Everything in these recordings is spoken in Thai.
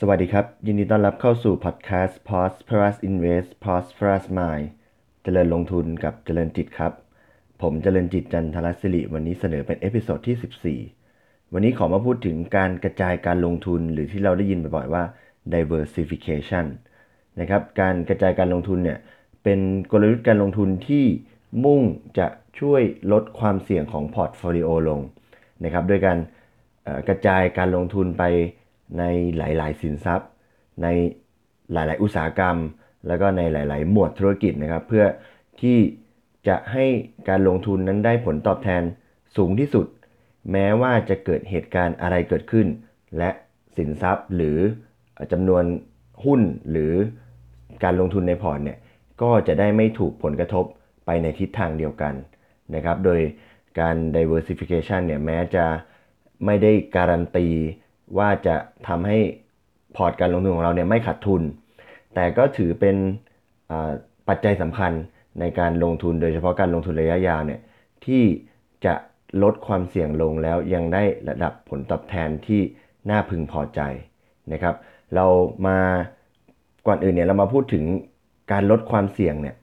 สวัสดีครับ ยินดีต้อนรับเข้าสู่พอดแคสต์ Prosperous Invest Prosperous Mind เจริญลงทุนกับเจริญจิตครับ ผมเจริญจิตจันทรศิริ วันนี้เสนอเป็น episode ที่ 14 วันนี้ขอมาพูดถึงการกระจายการลงทุนหรือที่เราได้ยินบ่อยๆว่า diversification นะครับการกระจายการลงทุนเนี่ยเป็นกลยุทธ์การลงทุนที่มุ่งจะช่วยลดความเสี่ยงของ portfolio ลงนะครับด้วยการกระจายการลงทุนไป ในหลาย ๆ สินทรัพย์ ในหลาย ๆ อุตสาหกรรม แล้วก็ในหลาย ๆ หมวดธุรกิจนะครับ เพื่อที่จะให้การลงทุนนั้นได้ผลตอบแทนสูงที่สุด แม้ว่าจะเกิดเหตุการณ์อะไรเกิดขึ้น และสินทรัพย์หรือจำนวนหุ้นหรือการลงทุนในพอร์ตเนี่ยก็จะได้ไม่ถูกผลกระทบไปในทิศทางเดียวกันนะครับ โดยการ diversification เนี่ยแม้จะไม่ได้การันตี ว่าจะทำให้พอร์ตการลงทุนของเราเนี่ยไม่ขาดทุน แต่ก็ถือเป็นปัจจัยสำคัญในการลงทุนโดยเฉพาะการลงทุนระยะยาวเนี่ยที่จะลดความเสี่ยงลงแล้วยังได้ระดับผลตอบแทนที่น่าพึงพอใจนะครับ เรามาก่อนอื่นเนี่ยเรามาพูดถึงการลดความเสี่ยงเนี่ย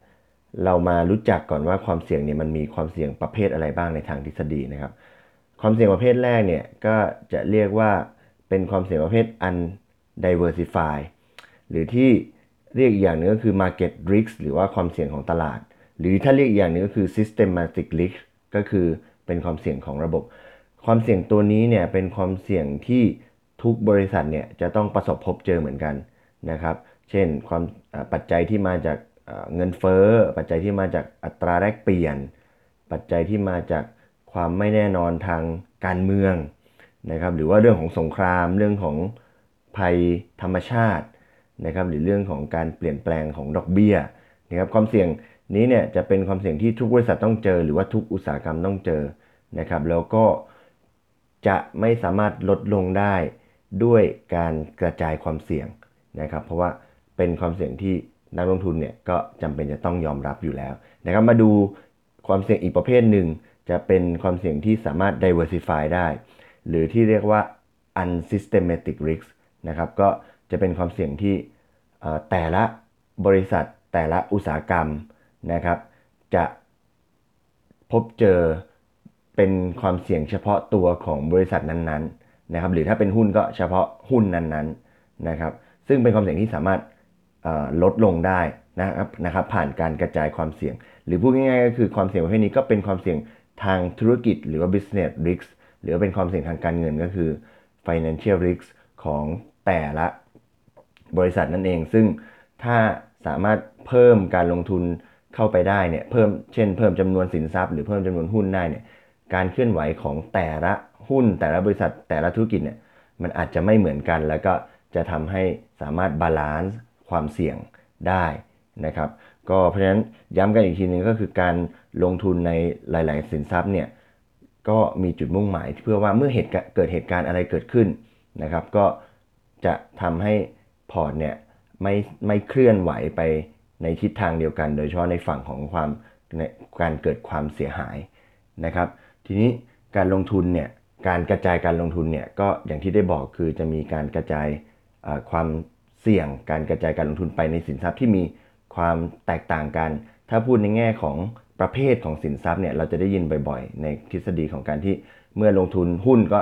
เรามารู้จักก่อนว่าความเสี่ยงเนี่ยมันมีความเสี่ยงประเภทอะไรบ้างในทางทฤษฎีนะครับ ความเสี่ยงประเภทแรกเนี่ยก็จะเรียกว่า เป็นความเสี่ยงประเภท undiversify หรือที่เรียกอีกอย่างหนึงก็คือ market risk หรือว่าความเสี่ยงของตลาด หรือถ้าเรียกอีกอย่างหนึงก็คือ systematic risk ก็คือเป็นความเสี่ยงของระบบ ความเสี่ยงตัวนี้เนี่ยเป็นความเสี่ยงที่ทุกบริษัทเนี่ยจะต้องประสบพบเจอเหมือนกันนะครับ เช่นความปัจจัยที่มาจากเงินเฟ้อ ปัจจัยที่มาจากอัตราแลกเปลี่ยน ปัจจัยที่มาจากความไม่แน่นอนทางการเมือง นะครับหรือว่าเรื่องของสงครามเรื่องของภัยธรรมชาตินะครับหรือเรื่องของการเปลี่ยนแปลงของดอกเบี้ยนะครับความเสี่ยงนี้เนี่ยจะเป็นความเสี่ยงที่ทุกบริษัทต้องเจอ หรือว่าทุกอุตสาหกรรมต้องเจอนะครับแล้วก็จะไม่สามารถลดลงได้ด้วยการกระจายความเสี่ยงนะครับเพราะว่าเป็นความเสี่ยงที่นักลงทุนเนี่ยก็จำเป็นจะต้องยอมรับอยู่แล้วนะครับมาดูความเสี่ยงอีกประเภทหนึ่งจะเป็นความเสี่ยงที่สามารถ diversify ได้ หรือที่เรียกว่า unsystematic risk นะครับก็จะเป็นความเสี่ยงที่แต่ละบริษัทแต่ละอุตสาหกรรมนะครับ จะพบเจอเป็นความเสี่ยงเฉพาะตัวของบริษัทนั้นๆนะครับ หรือถ้าเป็นหุ้นก็เฉพาะหุ้นนั้นๆนะครับ ซึ่งเป็นความเสี่ยงที่สามารถลดลงได้นะครับนะครับผ่านการกระจายความเสี่ยง หรือพูดง่ายๆก็คือความเสี่ยงประเภทนี้ก็เป็นความเสี่ยงทางธุรกิจหรือว่า business risk หรือว่าเป็นความเสี่ยงทางการเงินก็คือ financial risk ของแต่ละบริษัทนั่นเอง ซึ่งถ้าสามารถเพิ่มการลงทุนเข้าไปได้เนี่ยเพิ่มเช่นเพิ่มจำนวนสินทรัพย์หรือเพิ่มจำนวนหุ้นได้เนี่ยการเคลื่อนไหวของแต่ละหุ้น แต่ละบริษัทแต่ละธุรกิจเนี่ยมันอาจจะไม่เหมือนกัน แล้วก็จะทำให้สามารถบาลานซ์ความเสี่ยงได้นะครับ ก็เพราะฉะนั้นย้ำกันอีกทีนึงก็คือการลงทุนในหลาย ๆ สินทรัพย์เนี่ย ก็มีจุดมุ่งหมายเพื่อว่าเมื่อเหตุเกิดเหตุการณ์อะไรเกิดขึ้นนะครับ ก็จะทำให้พอร์ตเนี่ยไม่ไม่เคลื่อนไหวไปในทิศทางเดียวกัน โดยเฉพาะในฝั่งของความการเกิดความเสียหายนะครับ ทีนี้การลงทุนเนี่ยการกระจายการลงทุนเนี่ยก็อย่างที่ได้บอกคือจะมีการกระจายความเสี่ยงการกระจายการลงทุนไปในสินทรัพย์ที่มีความแตกต่างกัน ถ้าพูดในแง่ของประเภทของสินทรัพย์เนี่ยเราจะได้ยินบ่อยๆ ในทฤษฎีของการที่เมื่อลงทุนหุ้นก็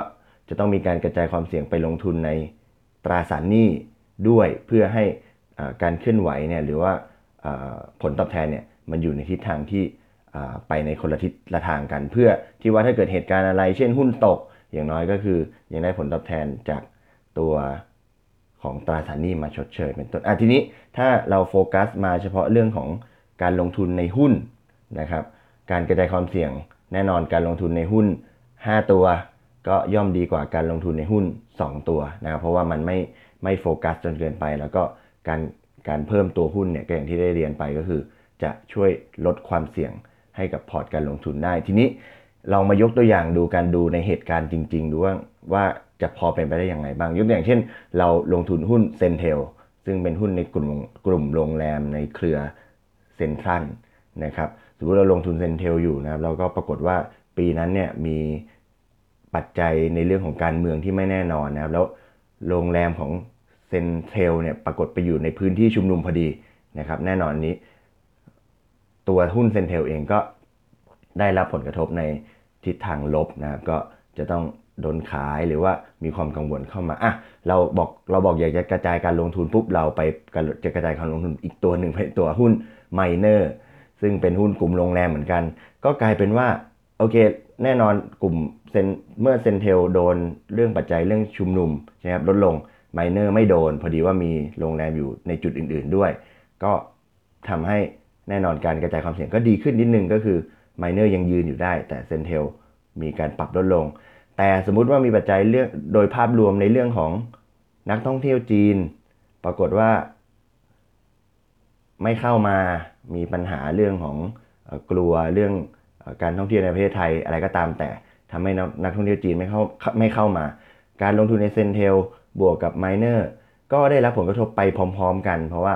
จะต้องมีการกระจายความเสี่ยงไปลงทุนในตราสารหนี้ด้วยเพื่อให้การเคลื่อนไหวเนี่ยหรือว่าผลตอบแทนเนี่ยมันอยู่ในทิศทางที่ไปในคนละทิศละทางกัน เพื่อที่ว่าถ้าเกิดเหตุการณ์อะไร เช่นหุ้นตกอย่างน้อยก็คือยังได้ผลตอบแทนจากตัวของตราสารหนี้มาชดเชยเป็นต้นอะทีนี้ถ้าเราโฟกัสมาเฉพาะเรื่องของการลงทุนในหุ้น นะครับการกระจายความเสี่ยงแน่นอนการลงทุนในหุ้น 5 ตัว ก็ย่อมดีกว่าการลงทุนในหุ้น 2 ตัวนะครับเพราะว่ามันไม่ไม่โฟกัสจนเกินไป แล้วก็การการเพิ่มตัวหุ้นเนี่ยก็อย่างที่ได้เรียนไปก็คือ จะช่วยลดความเสี่ยงให้กับพอร์ตการลงทุนได้ ทีนี้ลองมายกตัวอย่างดูการดูในเหตุการณ์จริง ๆ ดูว่าว่าจะพอเป็นไปได้อย่างไรบ้าง ยกตัวอย่างเช่น เราลงทุนหุ้นเซนเทลซึ่งเป็นหุ้นในกลุ่มกลุ่มโรงแรมในเครือเซนทรัลนะครับ สมมติเราลงทุน CENTEL อยู่นะครับเราก็ปรากฏว่าปีนั้นเนี่ยมีปัจจัยในเรื่องของการเมืองที่ไม่แน่นอนนะครับ แล้วโรงแรมของ CENTEL เนี่ยปรากฏไปอยู่ในพื้นที่ชุมนุมพอดีนะครับ แน่นอนนี้ ตัวหุ้น CENTEL เองก็ได้รับผลกระทบในทิศทางลบนะครับ ก็จะต้องโดนขายหรือว่ามีความกังวลเข้ามาอะเราบอกเราบอกอยากจะกระจายการลงทุนปุ๊บเราไปจะกระจายการลงทุนอีกตัวหนึ่งเป็นตัวหุ้นไมเนอร์ ซึ่งเป็นหุ้นกลุ่มโรงแรมเหมือนกัน ก็กลายเป็นว่าโอเคแน่นอนกลุ่มเซนเมื่อ CENTEL โดนเรื่องปัจจัยเรื่องชุมนุมใช่ไหมครับลดลงไมเนอร์ไม่โดน พอดีว่ามีโรงแรมอยู่ในจุดอื่น ๆด้วย ก็ทำให้แน่นอนการกระจายความเสี่ยงก็ดีขึ้นนิดนึงก็คือไมเนอร์ยังยืนอยู่ได้ แต่ CENTELมีการปรับลดลง แต่สมมุติว่ามีปัจจัยเรื่องโดยภาพรวมในเรื่องของนักท่องเที่ยวจีน ปรากฏว่า ไม่เข้ามามีปัญหาเรื่องของกลัวเรื่องการท่องเที่ยวในประเทศไทยอะไรก็ตามแต่ทำให้นักท่องเที่ยวจีนไม่เข้าไม่เข้ามา การลงทุนในเซนเทลบวกกับไมเนอร์ก็ได้รับผลกระทบไปพร้อม ๆ กัน เพราะว่า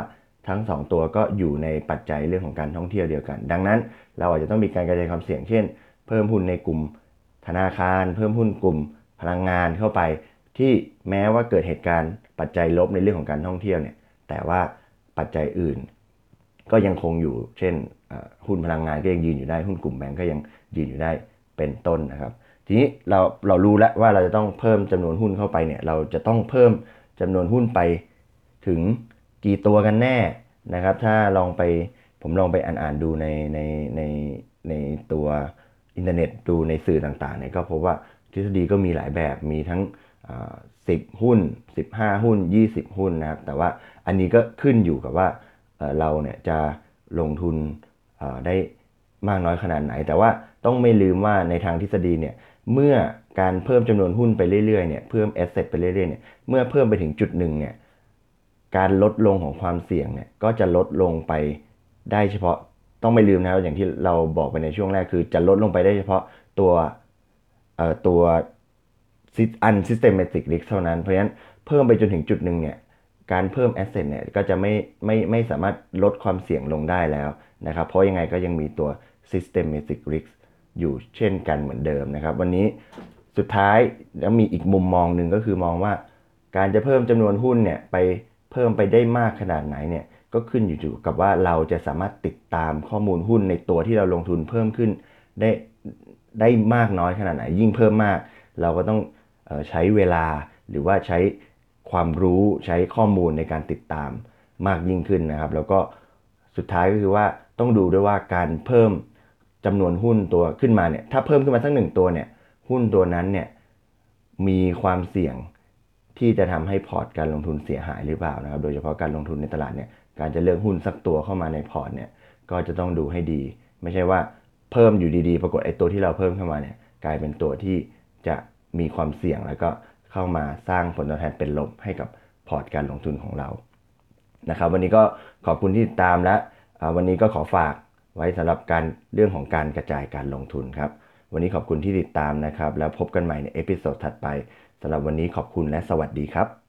ทั้ง 2 ตัวก็อยู่ในปัจจัยเรื่องของการท่องเที่ยวเดียวกัน ดังนั้น เราอาจจะต้องมีการกระจายความเสี่ยงเช่น เพิ่มหุ้นในกลุ่มธนาคาร เพิ่มหุ้นกลุ่มพลังงานเข้าไป ที่แม้ว่าเกิดเหตุการณ์ปัจจัยลบในเรื่องของการท่องเที่ยวเนี่ยแต่ว่าปัจจัยอื่น ก็ยังคงอยู่ เช่นหุ้นพลังงานก็ยังยืนอยู่ได้ หุ้นกลุ่มแบงก์ก็ยังยืนอยู่ได้เป็นต้นนะครับ ทีนี้เราเรารู้แล้วว่าเราจะต้องเพิ่มจำนวนหุ้นเข้าไปเนี่ย เราจะต้องเพิ่มจำนวนหุ้นไปถึงกี่ตัวกันแน่นะครับ ถ้าลองไปผมลองไปอ่านๆดูในในในในตัวอินเทอร์เน็ตดูในสื่อต่างๆเนี่ยก็พบว่าทฤษฎีก็มีหลายแบบมีทั้งสิบหุ้น 15 หุ้น 20 หุ้นนะครับ แต่ว่าอันนี้ก็ขึ้นอยู่กับว่า เราเนี่ยจะลงทุนได้มากน้อยขนาดไหน แต่ว่าต้องไม่ลืมว่าในทางทฤษฎีเนี่ยเมื่อการเพิ่มจำนวนหุ้นไปเรื่อยๆเนี่ยเพิ่ม asset ไปเรื่อยๆเนี่ยเมื่อเพิ่มไปถึงจุดหนึ่งเนี่ยการลดลงของความเสี่ยงเนี่ยก็จะลดลงไปได้เฉพาะต้องไม่ลืมนะครับอย่างที่เราบอกไปในช่วงแรกคือจะลดลงไปได้เฉพาะตัวตัวอัน systematic risk เท่านั้น เพราะฉะนั้นเพิ่มไปจนถึงจุดหนึ่งเนี่ย การเพิ่ม asset เนี่ยก็จะไม่ไม่ไม่สามารถลดความเสี่ยงลงได้แล้วนะครับเพราะยังไงก็ยังมีตัว systematic risk อยู่เช่นกันเหมือนเดิมนะครับ วันนี้สุดท้ายแล้วมีอีกมุมมองหนึ่งก็คือมองว่า การจะเพิ่มจำนวนหุ้นเนี่ยไปเพิ่มไปได้มากขนาดไหนเนี่ยก็ขึ้นอยู่กับว่าเราจะสามารถติดตามข้อมูลหุ้นในตัวที่เราลงทุนเพิ่มขึ้นได้ได้มากน้อยขนาดไหน ยิ่งเพิ่มมาก เราก็ต้องใช้เวลาหรือว่าใช้ ความรู้ใช้ข้อมูลในการติดตามมากยิ่งขึ้นนะครับ แล้วก็สุดท้ายก็คือว่าต้องดูด้วยว่าการเพิ่มจำนวนหุ้นตัวขึ้นมาเนี่ยถ้าเพิ่มขึ้นมาสักหนึ่งตัวเนี่ยหุ้นตัวนั้นเนี่ยมีความเสี่ยงที่จะทำให้พอร์ตการลงทุนเสียหายหรือเปล่านะครับ โดยเฉพาะการลงทุนในตลาดเนี่ยการจะเลือกหุ้นสักตัวเข้ามาในพอร์ตเนี่ยก็จะต้องดูให้ดี ไม่ใช่ว่าเพิ่มอยู่ดีๆ ปรากฏไอ้ตัวที่เราเพิ่มเข้ามาเนี่ยกลายเป็นตัวที่จะมีความเสี่ยงแล้วก็ เข้ามาสร้างผลตอบแทนเป็นลบให้กับพอร์ตการลงทุนของเรานะครับวันนี้ก็ขอบคุณที่ติดตามและวันนี้ก็ขอฝากไว้สำหรับการเรื่องของการกระจายการลงทุนครับ วันนี้ขอบคุณที่ติดตามนะครับ แล้วพบกันใหม่ใน episode ถัดไปสำหรับวันนี้ขอบคุณและสวัสดีครับ